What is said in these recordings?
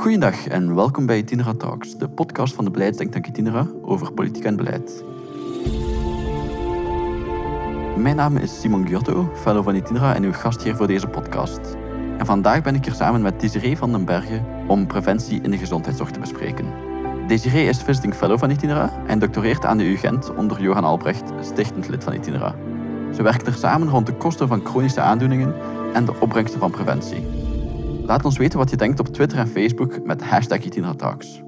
Goedendag en welkom bij Itinera Talks, de podcast van de beleidsdenktank Itinera over politiek en beleid. Mijn naam is Simon Giotto, fellow van Itinera en uw gast hier voor deze podcast. En vandaag ben ik hier samen met Desiree van den Bergen om preventie in de gezondheidszorg te bespreken. Desiree is visiting fellow van Itinera en doctoreert aan de UGent onder Johan Albrecht, stichtend lid van Itinera. Ze werken er samen rond de kosten van chronische aandoeningen en de opbrengsten van preventie. Laat ons weten wat je denkt op Twitter en Facebook met hashtag Talks.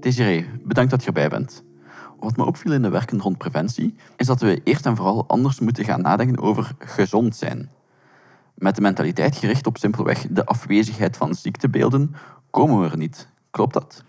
Desiree, bedankt dat je erbij bent. Wat me opviel in de werken rond preventie, is dat we eerst en vooral anders moeten gaan nadenken over gezond zijn. Met de mentaliteit gericht op simpelweg de afwezigheid van ziektebeelden komen we er niet. Klopt dat?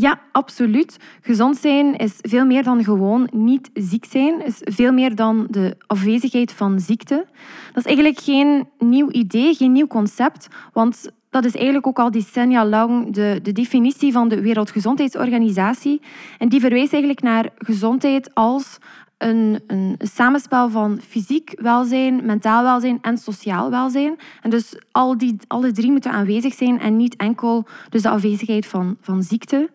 Ja, absoluut. Gezond zijn is veel meer dan gewoon niet ziek zijn. is veel meer dan de afwezigheid van ziekte. Dat is eigenlijk geen nieuw idee, geen nieuw concept. Want dat is eigenlijk ook al decennia lang de, de definitie van de Wereldgezondheidsorganisatie. En die verwijst eigenlijk naar gezondheid als een, een, samenspel van fysiek welzijn, mentaal welzijn en sociaal welzijn. En dus al die, alle drie moeten aanwezig zijn en niet enkel dus de afwezigheid van, van ziekte.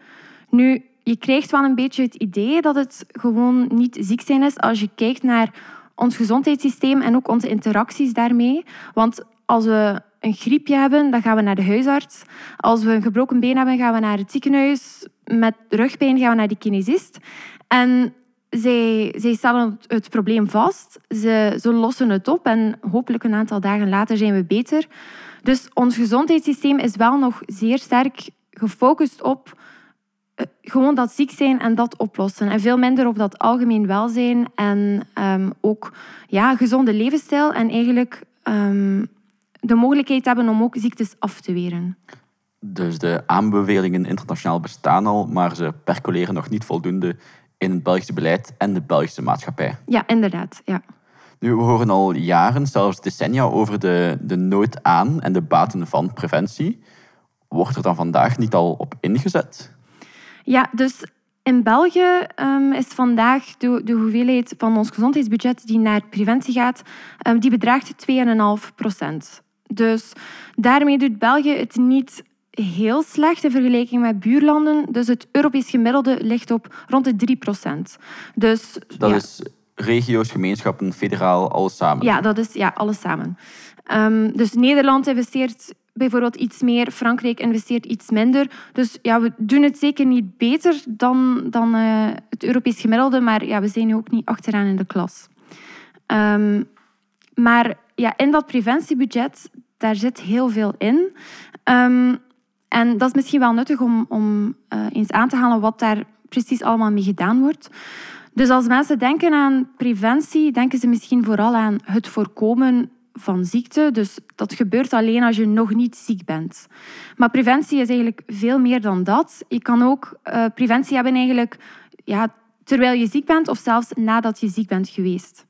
Nu, je krijgt wel een beetje het idee dat het gewoon niet ziek zijn is als je kijkt naar ons gezondheidssysteem en ook onze interacties daarmee. Want als we een griepje hebben, dan gaan we naar de huisarts. Als we een gebroken been hebben, gaan we naar het ziekenhuis. Met rugpijn gaan we naar de kinesist. En zij, zij stellen het probleem vast. Ze, ze lossen het op en hopelijk een aantal dagen later zijn we beter. Dus ons gezondheidssysteem is wel nog zeer sterk gefocust op gewoon dat ziek zijn en dat oplossen. En veel minder op dat algemeen welzijn en um, ook ja, gezonde levensstijl. En eigenlijk um, de mogelijkheid hebben om ook ziektes af te weren. Dus de aanbevelingen internationaal bestaan al, maar ze percoleren nog niet voldoende in het Belgische beleid en de Belgische maatschappij. Ja, inderdaad. Ja. Nu, we horen al jaren, zelfs decennia, over de, de nood aan en de baten van preventie. Wordt er dan vandaag niet al op ingezet? Ja, dus in België um, is vandaag de, de, hoeveelheid van ons gezondheidsbudget die naar preventie gaat, um, die bedraagt 2,5 procent. Dus daarmee doet België het niet heel slecht in vergelijking met buurlanden. Dus het Europees gemiddelde ligt op rond de 3 procent. Dus, dat is regio's, gemeenschappen, federaal, alles samen? Ja, dat is ja, alles samen. Um, dus Nederland investeert bijvoorbeeld iets meer, Frankrijk investeert iets minder. Dus ja, we doen het zeker niet beter dan, dan uh, het Europees gemiddelde, maar ja, we zijn nu ook niet achteraan in de klas. Um, maar ja, in dat preventiebudget, daar zit heel veel in. Um, en dat is misschien wel nuttig om, om uh, eens aan te halen wat daar precies allemaal mee gedaan wordt. Dus als mensen denken aan preventie, denken ze misschien vooral aan het voorkomen van ziekte. Dus dat gebeurt alleen als je nog niet ziek bent. Maar preventie is eigenlijk veel meer dan dat. Je kan ook uh, preventie hebben eigenlijk ja, terwijl je ziek bent of zelfs nadat je ziek bent geweest.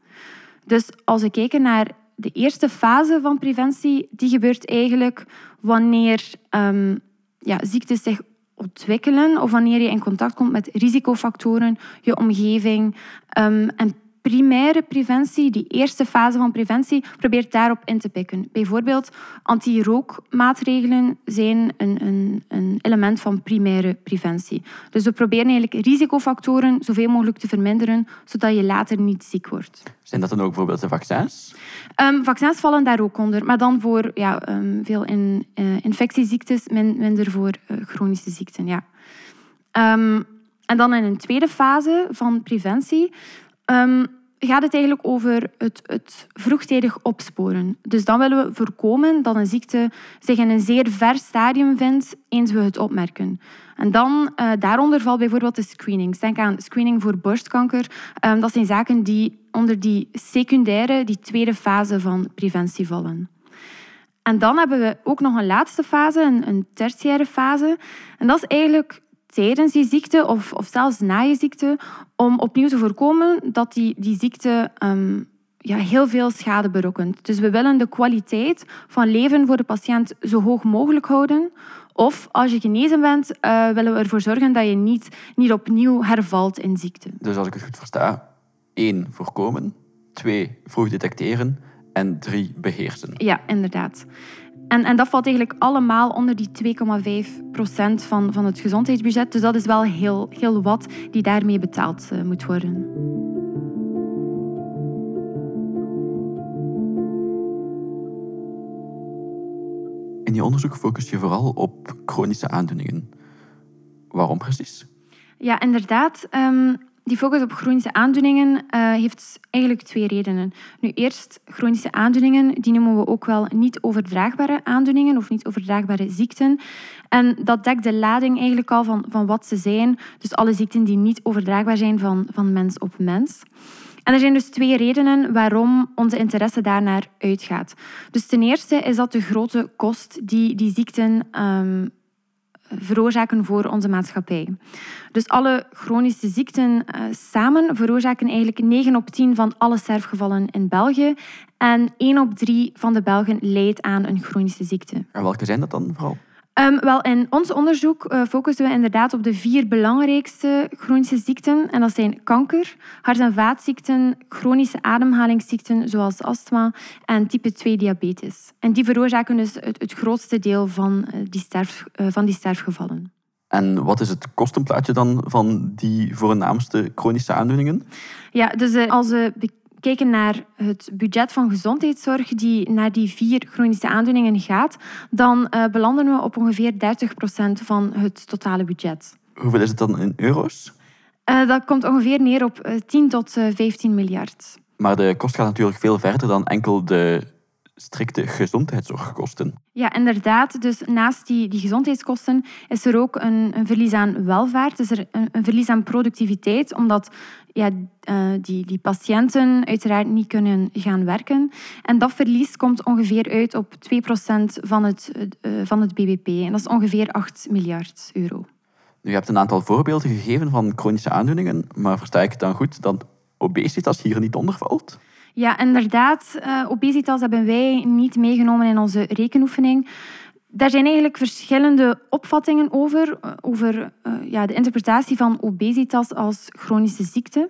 Dus als we kijken naar de eerste fase van preventie, die gebeurt eigenlijk wanneer um, ja, ziektes zich ontwikkelen of wanneer je in contact komt met risicofactoren, je omgeving. Um, en primaire preventie, die eerste fase van preventie, probeert daarop in te pikken. Bijvoorbeeld anti-rookmaatregelen zijn een, een, een, element van primaire preventie. Dus we proberen eigenlijk risicofactoren zoveel mogelijk te verminderen, zodat je later niet ziek wordt. Zijn dat dan ook bijvoorbeeld de vaccins? Um, vaccins vallen daar ook onder, maar dan voor ja, um, veel in, uh, infectieziektes, min, minder voor uh, chronische ziekten. Ja. Um, en dan in een tweede fase van preventie um, gaat het eigenlijk over het, het, vroegtijdig opsporen. Dus dan willen we voorkomen dat een ziekte zich in een zeer ver stadium vindt eens we het opmerken. En dan, uh, daaronder valt bijvoorbeeld de screening. Denk aan screening voor borstkanker. Um, dat zijn zaken die onder die secundaire, die tweede fase van preventie vallen. En dan hebben we ook nog een laatste fase, een, een tertiaire fase. En dat is eigenlijk tijdens die ziekte of, of zelfs na je ziekte, om opnieuw te voorkomen dat die, die ziekte um, ja, heel veel schade berokkent. Dus we willen de kwaliteit van leven voor de patiënt zo hoog mogelijk houden. Of als je genezen bent, uh, willen we ervoor zorgen dat je niet, niet opnieuw hervalt in ziekte. Dus als ik het goed versta, één, voorkomen. Twee, vroeg detecteren. En drie, beheersen. Ja, inderdaad. En, en dat valt eigenlijk allemaal onder die 2,5% van, van het gezondheidsbudget. Dus dat is wel heel, heel wat die daarmee betaald uh, moet worden. In je onderzoek focus je vooral op chronische aandoeningen. Waarom precies? Ja, inderdaad. Um, die focus op chronische aandoeningen uh, heeft eigenlijk twee redenen. Nu, eerst, chronische aandoeningen, die noemen we ook wel niet overdraagbare aandoeningen of niet overdraagbare ziekten. En dat dekt de lading eigenlijk al van, van wat ze zijn. Dus alle ziekten die niet overdraagbaar zijn van, van mens op mens. En er zijn dus twee redenen waarom onze interesse daarnaar uitgaat. Dus ten eerste is dat de grote kost die die ziekten um, veroorzaken voor onze maatschappij. Dus alle chronische ziekten uh, samen veroorzaken eigenlijk 9 op 10 van alle sterfgevallen in België. En 1 op 3 van de Belgen leidt aan een chronische ziekte. En welke zijn dat dan vooral? Um, wel, in ons onderzoek uh, focussen we inderdaad op de vier belangrijkste chronische ziekten. En dat zijn kanker, hart- en vaatziekten, chronische ademhalingsziekten zoals astma en type 2 diabetes. En die veroorzaken dus het, het grootste deel van, uh, die sterf, uh, van die sterfgevallen. En wat is het kostenplaatje dan van die voornaamste chronische aandoeningen? Ja, dus als we kijken naar het budget van gezondheidszorg die naar die vier chronische aandoeningen gaat, dan uh, belanden we op ongeveer 30% van het totale budget. Hoeveel is het dan in euro's? Uh, dat komt ongeveer neer op 10 tot 15 miljard. Maar de kost gaat natuurlijk veel verder dan enkel de strikte gezondheidszorgkosten. Ja, inderdaad. Dus naast die, die gezondheidskosten is er ook een, een verlies aan welvaart. Is er een, een verlies aan productiviteit, omdat ja, uh, die, die patiënten uiteraard niet kunnen gaan werken. En dat verlies komt ongeveer uit op 2% van het, uh, van het BBP. En dat is ongeveer 8 miljard euro. Nu, je hebt een aantal voorbeelden gegeven van chronische aandoeningen, maar versta ik het dan goed dat obesitas hier niet onder valt? Ja, inderdaad. Uh, obesitas hebben wij niet meegenomen in onze rekenoefening. Daar zijn eigenlijk verschillende opvattingen over, over uh, ja, de interpretatie van obesitas als chronische ziekte.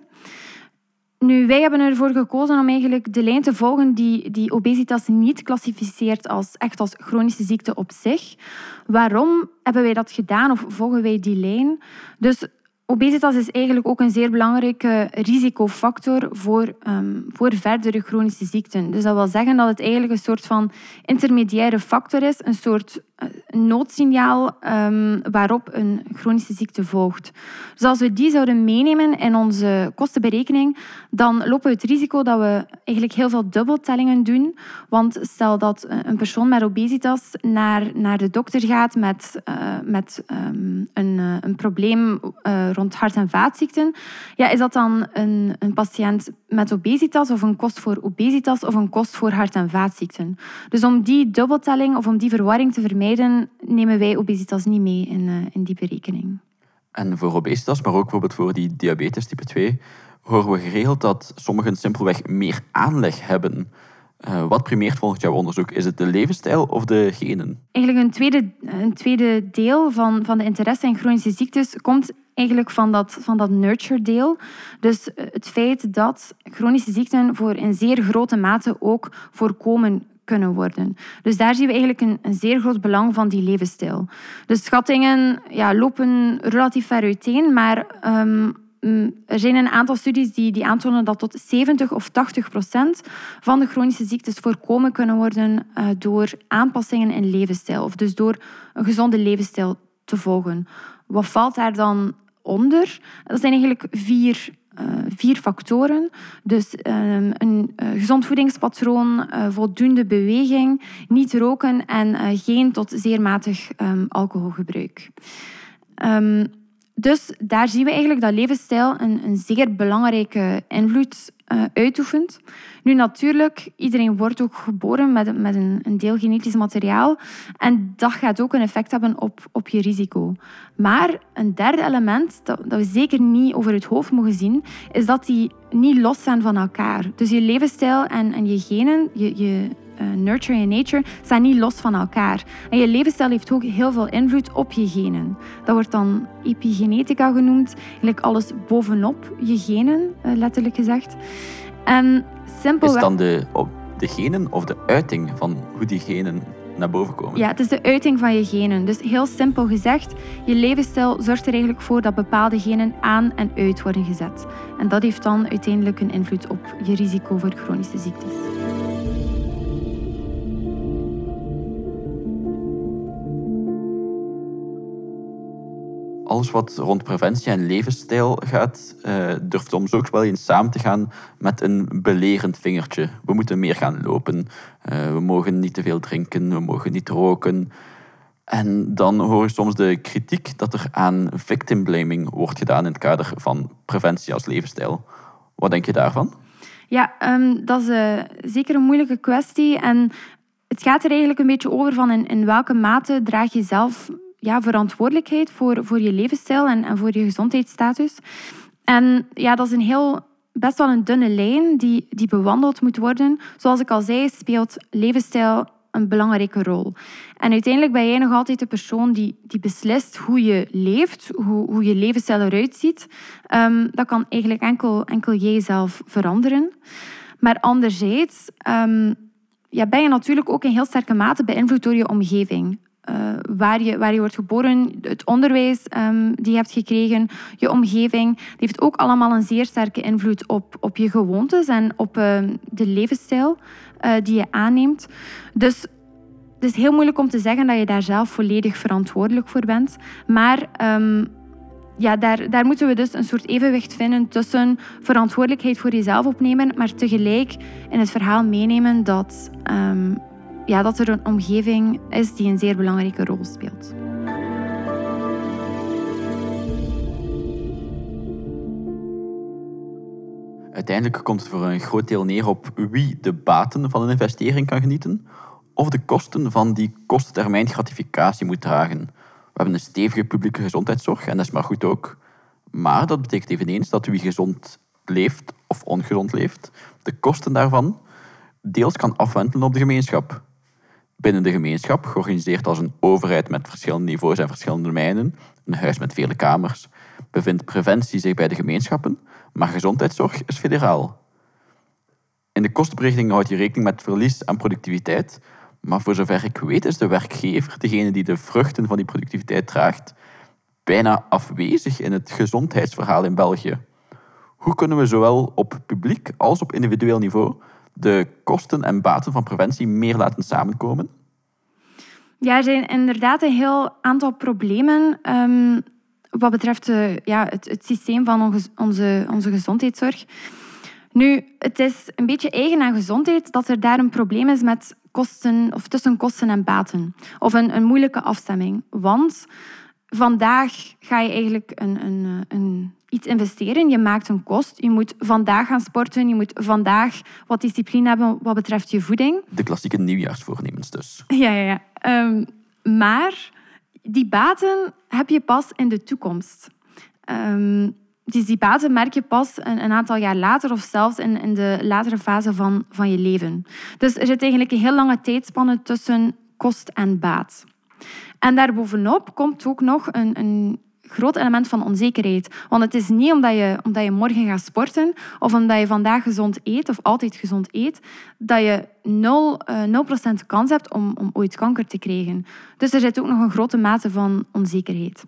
Nu, wij hebben ervoor gekozen om eigenlijk de lijn te volgen die, die obesitas niet klassificeert als echt als chronische ziekte op zich. Waarom hebben wij dat gedaan of volgen wij die lijn? Dus Obesitas is eigenlijk ook een zeer belangrijke risicofactor voor, um, voor verdere chronische ziekten. Dus dat wil zeggen dat het eigenlijk een soort van intermediaire factor is, een soort uh, noodsignaal um, waarop een chronische ziekte volgt. Dus als we die zouden meenemen in onze kostenberekening, dan lopen we het risico dat we eigenlijk heel veel dubbeltellingen doen. Want stel dat een persoon met obesitas naar, naar de dokter gaat met, uh, met um, een, uh, een probleem rond hart- en vaatziekten, ja, is dat dan een, een patiënt met obesitas of een kost voor obesitas of een kost voor hart- en vaatziekten? Dus om die dubbeltelling of om die verwarring te vermijden, nemen wij obesitas niet mee in, uh, in die berekening. En voor obesitas, maar ook bijvoorbeeld voor die diabetes type 2, horen we geregeld dat sommigen simpelweg meer aanleg hebben. Uh, wat primeert volgens jouw onderzoek? Is het de levensstijl of de genen? Eigenlijk een tweede, een tweede deel van, van de interesse in chronische ziektes komt eigenlijk van dat, van dat nurture-deel. Dus het feit dat chronische ziekten voor in zeer grote mate ook voorkomen kunnen worden. Dus daar zien we eigenlijk een, een zeer groot belang van die levensstijl. De schattingen ja, lopen relatief ver uiteen, maar um, er zijn een aantal studies die, die aantonen dat tot 70 of 80 procent van de chronische ziektes voorkomen kunnen worden uh, door aanpassingen in levensstijl, of dus door een gezonde levensstijl te volgen. Wat valt daar dan onder? Dat zijn eigenlijk vier uh, vier factoren. Dus um, een uh, gezond voedingspatroon, uh, voldoende beweging, niet roken en geen tot zeer matig um, alcoholgebruik. Um, dus daar zien we eigenlijk dat levensstijl een, een zeer belangrijke invloed uh, uitoefent. Nu natuurlijk, iedereen wordt ook geboren met, met een, een, deel genetisch materiaal. En dat gaat ook een effect hebben op, op je risico. Maar een derde element dat, we zeker niet over het hoofd mogen zien, is dat die niet los zijn van elkaar. Dus je levensstijl en, en je genen, je, je uh, nurture en nature staan niet los van elkaar. En je levensstijl heeft ook heel veel invloed op je genen. Dat wordt dan epigenetica genoemd, eigenlijk alles bovenop je genen, uh, letterlijk gezegd. En simpelweg... Is dan de, de genen of de uiting van hoe die genen naar boven komen. Ja, het is de uiting van je genen. Dus heel simpel gezegd, je levensstijl zorgt er eigenlijk voor dat bepaalde genen aan en uit worden gezet. En dat heeft dan uiteindelijk een invloed op je risico voor chronische ziektes. Alles wat rond preventie en levensstijl gaat, uh, durft soms ook wel eens samen te gaan met een belerend vingertje. We moeten meer gaan lopen, uh, we mogen niet te veel drinken, we mogen niet roken. En dan hoor je soms de kritiek dat er aan victim blaming wordt gedaan in het kader van preventie als levensstijl. Wat denk je daarvan? Ja, um, dat is uh, zeker een moeilijke kwestie. En het gaat er eigenlijk een beetje over van in welke mate draag je zelf ja, verantwoordelijkheid voor, voor je levensstijl en, en voor je gezondheidsstatus. En ja, dat is een heel, best wel een dunne lijn die, die bewandeld moet worden. Zoals ik al zei, speelt levensstijl een belangrijke rol. En uiteindelijk ben jij nog altijd de persoon die, die beslist hoe je leeft, hoe, hoe je levensstijl eruit ziet. Um, dat kan eigenlijk enkel, enkel jij zelf veranderen. Maar anderzijds um, ja, ben je natuurlijk ook in heel sterke mate beïnvloed door je omgeving. Uh, waar, je, waar je wordt geboren, het onderwijs um, die je hebt gekregen, je omgeving, die heeft ook allemaal een zeer sterke invloed op, op je gewoontes en op uh, de levensstijl uh, die je aanneemt. Dus het is heel moeilijk om te zeggen dat je daar zelf volledig verantwoordelijk voor bent. Maar um, ja, daar, daar moeten we dus een soort evenwicht vinden tussen verantwoordelijkheid voor jezelf opnemen, maar tegelijk in het verhaal meenemen dat ja, dat er een omgeving is die een zeer belangrijke rol speelt. Uiteindelijk komt het voor een groot deel neer op wie de baten van een investering kan genieten of de kosten van die kostentermijn gratificatie moet dragen. We hebben een stevige publieke gezondheidszorg en dat is maar goed ook. Maar dat betekent eveneens dat wie gezond leeft of ongezond leeft, de kosten daarvan deels kan afwentelen op de gemeenschap binnen de gemeenschap, georganiseerd als een overheid met verschillende niveaus en verschillende domeinen, een huis met vele kamers, bevindt preventie zich bij de gemeenschappen, maar gezondheidszorg is federaal. In de kostenberekening houdt je rekening met verlies aan productiviteit, maar voor zover ik weet is de werkgever, degene die de vruchten van die productiviteit draagt, bijna afwezig in het gezondheidsverhaal in België. Hoe kunnen we zowel op publiek als op individueel niveau de kosten en baten van preventie meer laten samenkomen? Ja, er zijn inderdaad een heel aantal problemen um, wat betreft uh, ja, het, het, systeem van onze, onze gezondheidszorg. Nu, het is een beetje eigen aan gezondheid dat er daar een probleem is met kosten, of tussen kosten en baten. Of een, een moeilijke afstemming. Want vandaag ga je eigenlijk een, een, een iets investeren. Je maakt een kost. Je moet vandaag gaan sporten. Je moet vandaag wat discipline hebben wat betreft je voeding. De klassieke nieuwjaarsvoornemens dus. Ja, ja, ja. Um, maar die baten heb je pas in de toekomst. Um, dus die baten merk je pas een, een, aantal jaar later of zelfs in, in de latere fase van, van je leven. Dus er zit eigenlijk een heel lange tijdspanne tussen kost en baat. En daarbovenop komt ook nog een, een groot element van onzekerheid. Want het is niet omdat je, omdat je morgen gaat sporten of omdat je vandaag gezond eet of altijd gezond eet, dat je 0, uh, 0% kans hebt om, om ooit kanker te krijgen. Dus er zit ook nog een grote mate van onzekerheid.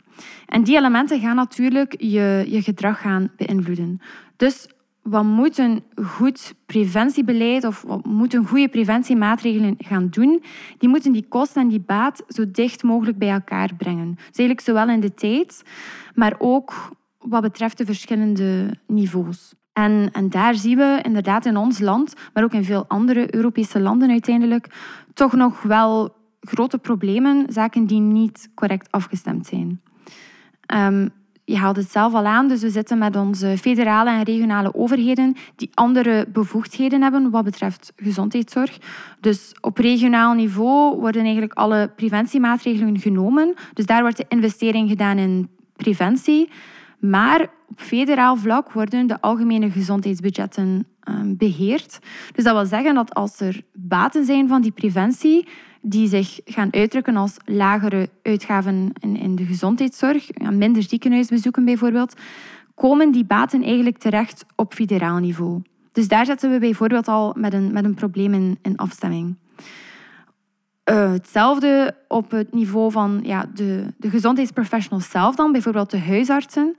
En die elementen gaan natuurlijk je, je gedrag gaan beïnvloeden. Dus wat moet een goed preventiebeleid of wat moeten goede preventiemaatregelen gaan doen? Die moeten die kosten en die baat zo dicht mogelijk bij elkaar brengen. Dus eigenlijk zowel in de tijd, maar ook wat betreft de verschillende niveaus. En, en daar zien we inderdaad in ons land, maar ook in veel andere Europese landen uiteindelijk, toch nog wel grote problemen, zaken die niet correct afgestemd zijn. Um, je haalt het zelf al aan, dus we zitten met onze federale en regionale overheden die andere bevoegdheden hebben wat betreft gezondheidszorg. Dus op regionaal niveau worden eigenlijk alle preventiemaatregelen genomen. Dus daar wordt de investering gedaan in preventie. Maar op federaal vlak worden de algemene gezondheidsbudgetten ehm, beheerd. Dus dat wil zeggen dat als er baten zijn van die preventie, die zich gaan uitdrukken als lagere uitgaven in, in de gezondheidszorg, minder ziekenhuisbezoeken bijvoorbeeld, komen die baten eigenlijk terecht op federaal niveau. Dus daar zitten we bijvoorbeeld al met een, met een probleem in, in afstemming. Uh, hetzelfde op het niveau van ja, de, de gezondheidsprofessionals zelf dan, bijvoorbeeld de huisartsen.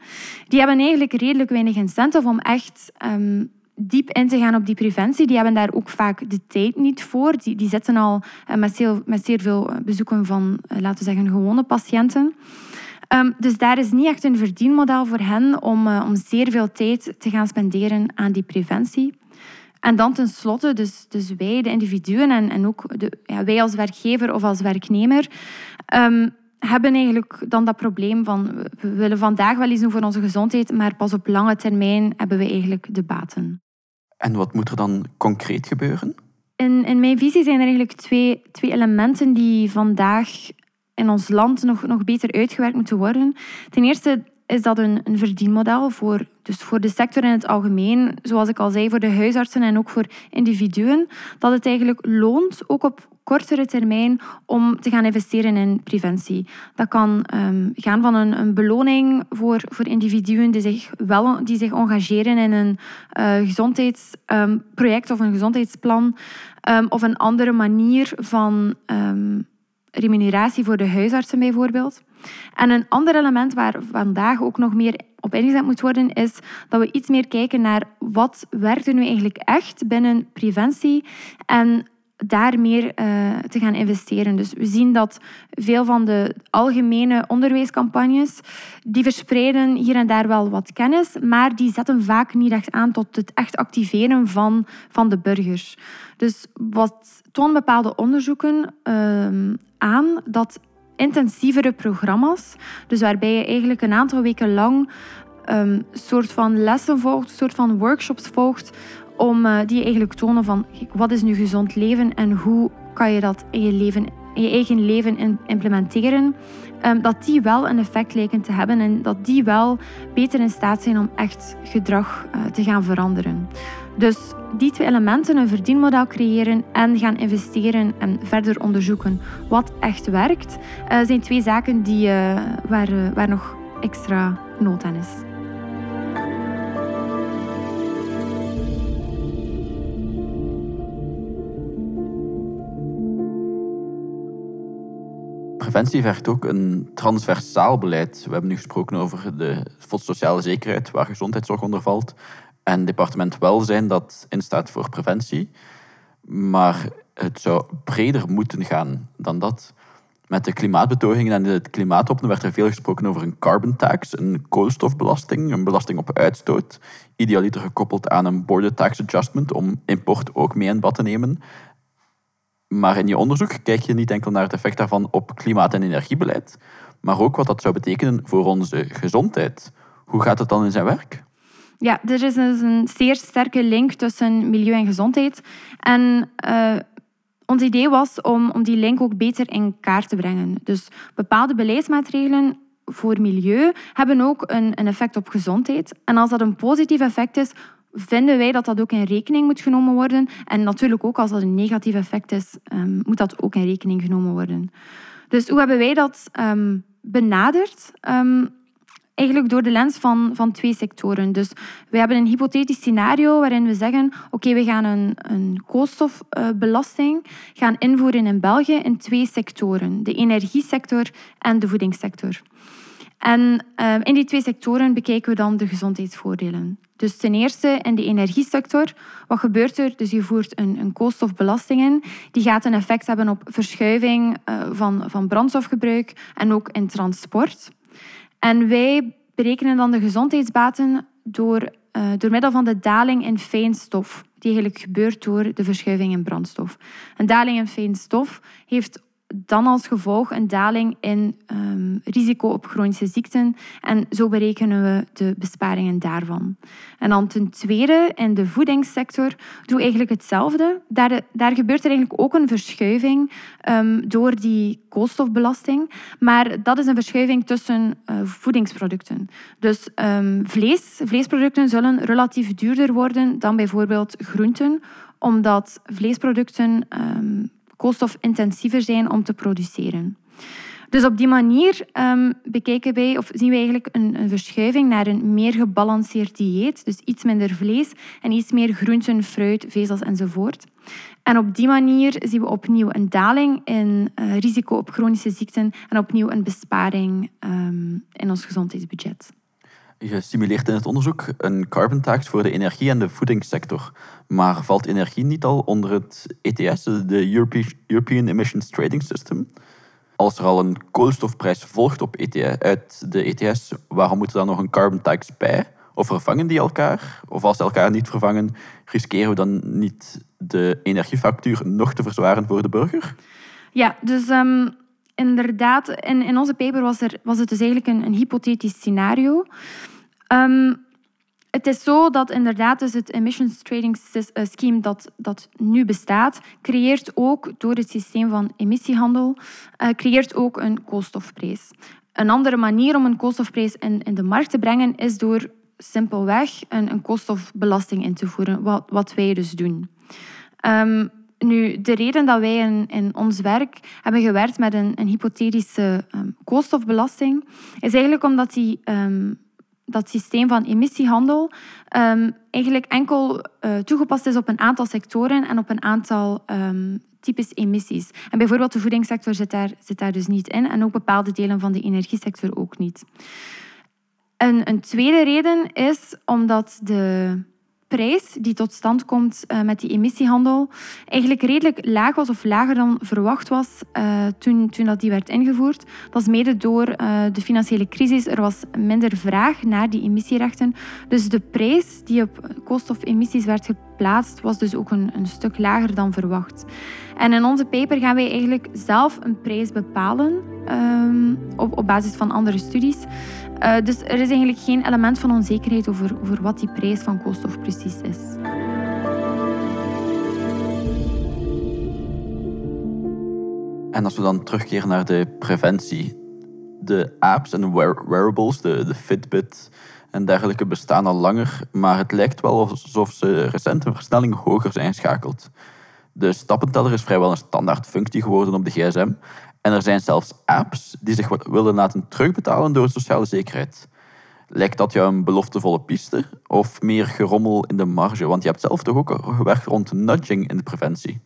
Die hebben eigenlijk redelijk weinig incentive om echt um, diep in te gaan op die preventie. Die hebben daar ook vaak de tijd niet voor. Die, die zitten al uh, met, zeer, met veel bezoeken van, uh, laten we zeggen, gewone patiënten. Um, dus daar is niet echt een verdienmodel voor hen om, om zeer veel tijd te gaan spenderen aan die preventie. En dan tenslotte, dus, dus wij, de individuen en, en ook de, ja, wij als werkgever of als werknemer, um, hebben eigenlijk dan dat probleem van we willen vandaag wel iets doen voor onze gezondheid, maar pas op lange termijn hebben we eigenlijk de baten. En wat moet er dan concreet gebeuren? In, in mijn visie zijn er eigenlijk twee, twee elementen die vandaag in ons land nog, nog beter uitgewerkt moeten worden. Ten eerste is dat een, een verdienmodel voor, dus voor de sector in het algemeen, zoals ik al zei, voor de huisartsen en ook voor individuen, dat het eigenlijk loont, ook op kortere termijn, om te gaan investeren in preventie. Dat kan um, gaan van een, een, beloning voor, voor individuen die zich, wel, die zich engageren in een uh, gezondheidsproject um, of een gezondheidsplan, um, of een andere manier van remuneratie voor de huisartsen bijvoorbeeld. En een ander element waar vandaag ook nog meer op ingezet moet worden, is dat we iets meer kijken naar wat werkt er nu eigenlijk echt binnen preventie en daar meer uh, te gaan investeren. Dus we zien dat veel van de algemene onderwijscampagnes, die verspreiden hier en daar wel wat kennis, maar die zetten vaak niet echt aan tot het echt activeren van, van de burgers. Dus wat tonen bepaalde onderzoeken uh, aan dat intensievere programma's. Dus waarbij je eigenlijk een aantal weken lang um, soort van lessen volgt, soort van workshops volgt, om, uh, die eigenlijk tonen van wat is nu gezond leven en hoe kan je dat in je, leven, in je eigen leven implementeren. Um, dat die wel een effect lijken te hebben en dat die wel beter in staat zijn om echt gedrag uh, te gaan veranderen. Dus die twee elementen, een verdienmodel creëren en gaan investeren en verder onderzoeken wat echt werkt, uh, zijn twee zaken die, waar, waar nog extra nood aan is. Preventie vergt ook een transversaal beleid. We hebben nu gesproken over de sociale zekerheid, waar gezondheidszorg onder valt en departement welzijn dat instaat voor preventie. Maar het zou breder moeten gaan dan dat. Met de klimaatbetogingen en het klimaatopnen werd er veel gesproken over een carbon tax, een koolstofbelasting, een belasting op uitstoot. Idealiter gekoppeld aan een border tax adjustment om import ook mee in bad te nemen. Maar in je onderzoek kijk je niet enkel naar het effect daarvan op klimaat- en energiebeleid, maar ook wat dat zou betekenen voor onze gezondheid. Hoe gaat het dan in zijn werk? Ja, er is dus een zeer sterke link tussen milieu en gezondheid. En uh, ons idee was om, om die link ook beter in kaart te brengen. Dus bepaalde beleidsmaatregelen voor milieu hebben ook een, een effect op gezondheid. En als dat een positief effect is, vinden wij dat dat ook in rekening moet genomen worden. En natuurlijk ook als dat een negatief effect is, um, moet dat ook in rekening genomen worden. Dus hoe hebben wij dat um, benaderd? Um, eigenlijk door de lens van, van twee sectoren. Dus we hebben een hypothetisch scenario waarin we zeggen oké, we gaan een, een koolstofbelasting gaan invoeren in België in twee sectoren. De energiesector en de voedingssector. En uh, in die twee sectoren bekijken we dan de gezondheidsvoordelen. Dus ten eerste in de energiesector, wat gebeurt er? Dus je voert een, een koolstofbelasting in. Die gaat een effect hebben op verschuiving uh, van, van brandstofgebruik en ook in transport. En wij berekenen dan de gezondheidsbaten door, uh, door middel van de daling in fijnstof, die eigenlijk gebeurt door de verschuiving in brandstof. Een daling in fijnstof heeft dan als gevolg een daling in um, risico op chronische ziekten. En zo berekenen we de besparingen daarvan. En dan ten tweede, in de voedingssector doen we eigenlijk hetzelfde. Daar, daar gebeurt er eigenlijk ook een verschuiving um, door die koolstofbelasting. Maar dat is een verschuiving tussen uh, voedingsproducten. Dus um, vlees, vleesproducten zullen relatief duurder worden dan bijvoorbeeld groenten omdat vleesproducten koolstofintensiever zijn om te produceren. Dus op die manier um, bekijken wij, of zien we eigenlijk een, een, verschuiving naar een meer gebalanceerd dieet. Dus iets minder vlees en iets meer groenten, fruit, vezels enzovoort. En op die manier zien we opnieuw een daling in uh, risico op chronische ziekten en opnieuw een besparing um, in ons gezondheidsbudget. Je simuleert in het onderzoek een carbon tax voor de energie- en de voedingssector. Maar valt energie niet al onder het ETS, de European Emissions Trading System? Als er al een koolstofprijs volgt op ETS, uit de ETS, waarom moet er dan nog een carbon tax bij? Of vervangen die elkaar? Of als ze elkaar niet vervangen, riskeren we dan niet de energiefactuur nog te verzwaren voor de burger? Ja, dus um, inderdaad, in, in onze paper was, er, was het dus eigenlijk een, een hypothetisch scenario. Um, het is zo dat inderdaad dus het emissions trading eh, scheme dat, dat nu bestaat, creëert ook door het systeem van emissiehandel, uh, creëert ook een koolstofprijs. Een andere manier om een koolstofprijs in, in de markt te brengen is door simpelweg een, een koolstofbelasting in te voeren, wat, wat wij dus doen. Um, nu, de reden dat wij in, in, ons werk hebben gewerkt met een, een hypothetische um, koolstofbelasting, is eigenlijk omdat die um, dat systeem van emissiehandel um, eigenlijk enkel uh, toegepast is op een aantal sectoren en op een aantal types emissies. En bijvoorbeeld de voedingssector zit daar, zit daar dus niet in en ook bepaalde delen van de energiesector ook niet. En een tweede reden is omdat de prijs die tot stand komt uh, met die emissiehandel eigenlijk redelijk laag was of lager dan verwacht was uh, toen, toen dat die werd ingevoerd. Dat is mede door uh, de financiële crisis. Er was minder vraag naar die emissierechten. Dus de prijs die op koolstofemissies werd geplaatst was dus ook een, een stuk lager dan verwacht. En in onze paper gaan wij eigenlijk zelf een prijs bepalen um, op, op basis van andere studies. Uh, dus er is eigenlijk geen element van onzekerheid over, over wat die prijs van koolstof precies is. En als we dan terugkeren naar de preventie. De apps en wearables, de, de Fitbit en dergelijke bestaan al langer, maar het lijkt wel alsof ze recent een versnelling hoger zijn geschakeld. De stappenteller is vrijwel een standaard functie geworden op de gsm en er zijn zelfs apps die zich willen laten terugbetalen door sociale zekerheid. Lijkt dat jou een beloftevolle piste of meer gerommel in de marge? Want je hebt zelf toch ook gewerkt rond nudging in de preventie?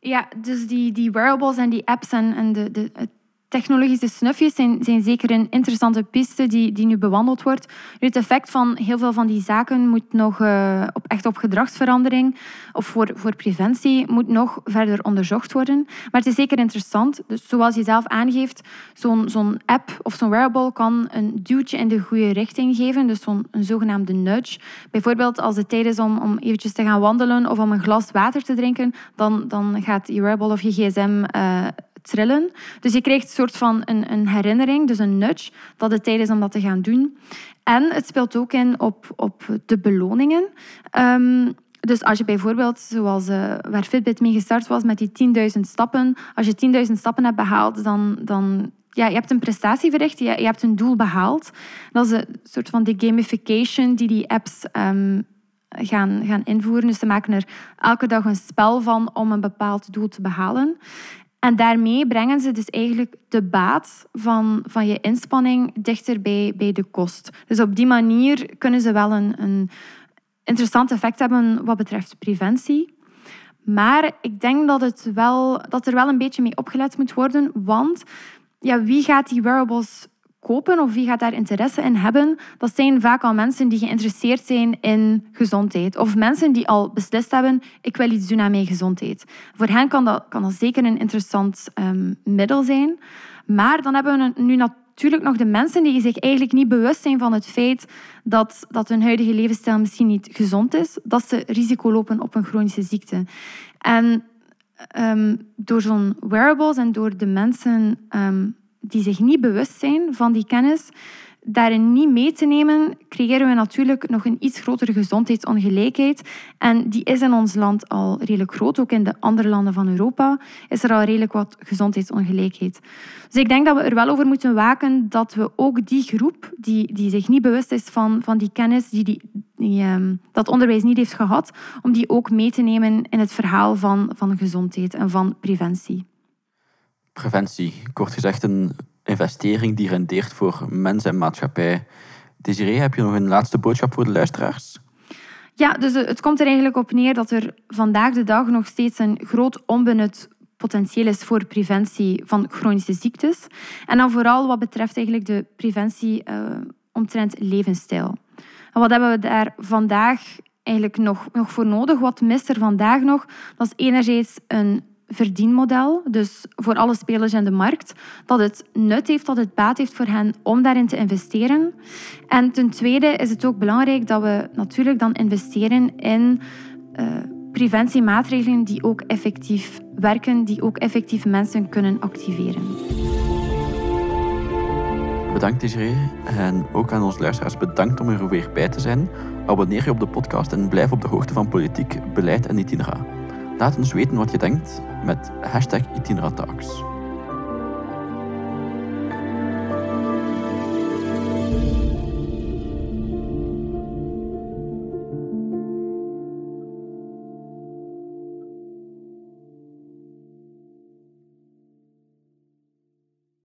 Ja, dus die, die wearables en die apps en, en de, de, Technologische snufjes zijn, zijn zeker een interessante piste die, die nu bewandeld wordt. Het effect van heel veel van die zaken moet nog uh, op, echt op gedragsverandering of voor, voor preventie moet nog verder onderzocht worden. Maar het is zeker interessant. Dus zoals je zelf aangeeft, zo'n zo'n app of zo'n wearable kan een duwtje in de goede richting geven, dus zo'n een zogenaamde nudge. Bijvoorbeeld als het tijd is om, om eventjes te gaan wandelen of om een glas water te drinken, dan, dan gaat je wearable of je gsm uh, trillen. Dus je krijgt een soort van een, een herinnering, dus een nudge, dat het tijd is om dat te gaan doen. En het speelt ook in op, op de beloningen. Um, dus als je bijvoorbeeld, zoals uh, waar Fitbit mee gestart was, met die 10.000 stappen, als je 10.000 stappen hebt behaald, dan, dan ja, je hebt een prestatie verricht, je, je hebt een doel behaald. Dat is een soort van de gamification die die apps um, gaan, gaan invoeren. Dus ze maken er elke dag een spel van om een bepaald doel te behalen. En daarmee brengen ze dus eigenlijk de baat van, van je inspanning dichter bij, bij de kost. Dus op die manier kunnen ze wel een, een interessant effect hebben wat betreft preventie. Maar ik denk dat, het wel, dat er wel een beetje mee opgelet moet worden, want ja, wie gaat die wearables kopen of wie gaat daar interesse in hebben, dat zijn vaak al mensen die geïnteresseerd zijn in gezondheid. Of mensen die al beslist hebben, ik wil iets doen aan mijn gezondheid. Voor hen kan dat, kan dat zeker een interessant um, middel zijn. Maar dan hebben we nu natuurlijk nog de mensen die zich eigenlijk niet bewust zijn van het feit dat, dat hun huidige levensstijl misschien niet gezond is, dat ze risico lopen op een chronische ziekte. En um, door zo'n wearables en door de mensen um, die zich niet bewust zijn van die kennis, daarin niet mee te nemen, creëren we natuurlijk nog een iets grotere gezondheidsongelijkheid. En die is in ons land al redelijk groot. Ook in de andere landen van Europa is er al redelijk wat gezondheidsongelijkheid. Dus ik denk dat we er wel over moeten waken dat we ook die groep, die, die zich niet bewust is van, van die kennis, die, die, die um, dat onderwijs niet heeft gehad, om die ook mee te nemen in het verhaal van, van gezondheid en van preventie. Preventie, kort gezegd een investering die rendeert voor mens en maatschappij. Desiree, heb je nog een laatste boodschap voor de luisteraars? Ja, dus het komt er eigenlijk op neer dat er vandaag de dag nog steeds een groot onbenut potentieel is voor preventie van chronische ziektes. En dan vooral wat betreft eigenlijk de preventie uh, omtrent levensstijl. En wat hebben we daar vandaag eigenlijk nog, nog voor nodig? Wat mist er vandaag nog? Dat is enerzijds een verdienmodel, dus voor alle spelers in de markt, dat het nut heeft, dat het baat heeft voor hen om daarin te investeren. En ten tweede is het ook belangrijk dat we natuurlijk dan investeren in uh, preventiemaatregelen die ook effectief werken, die ook effectief mensen kunnen activeren. Bedankt Desiree en ook aan onze luisteraars bedankt om er weer bij te zijn. Abonneer je op de podcast en blijf op de hoogte van politiek, beleid en itinera. Laat ons weten wat je denkt met hashtag Itineratax.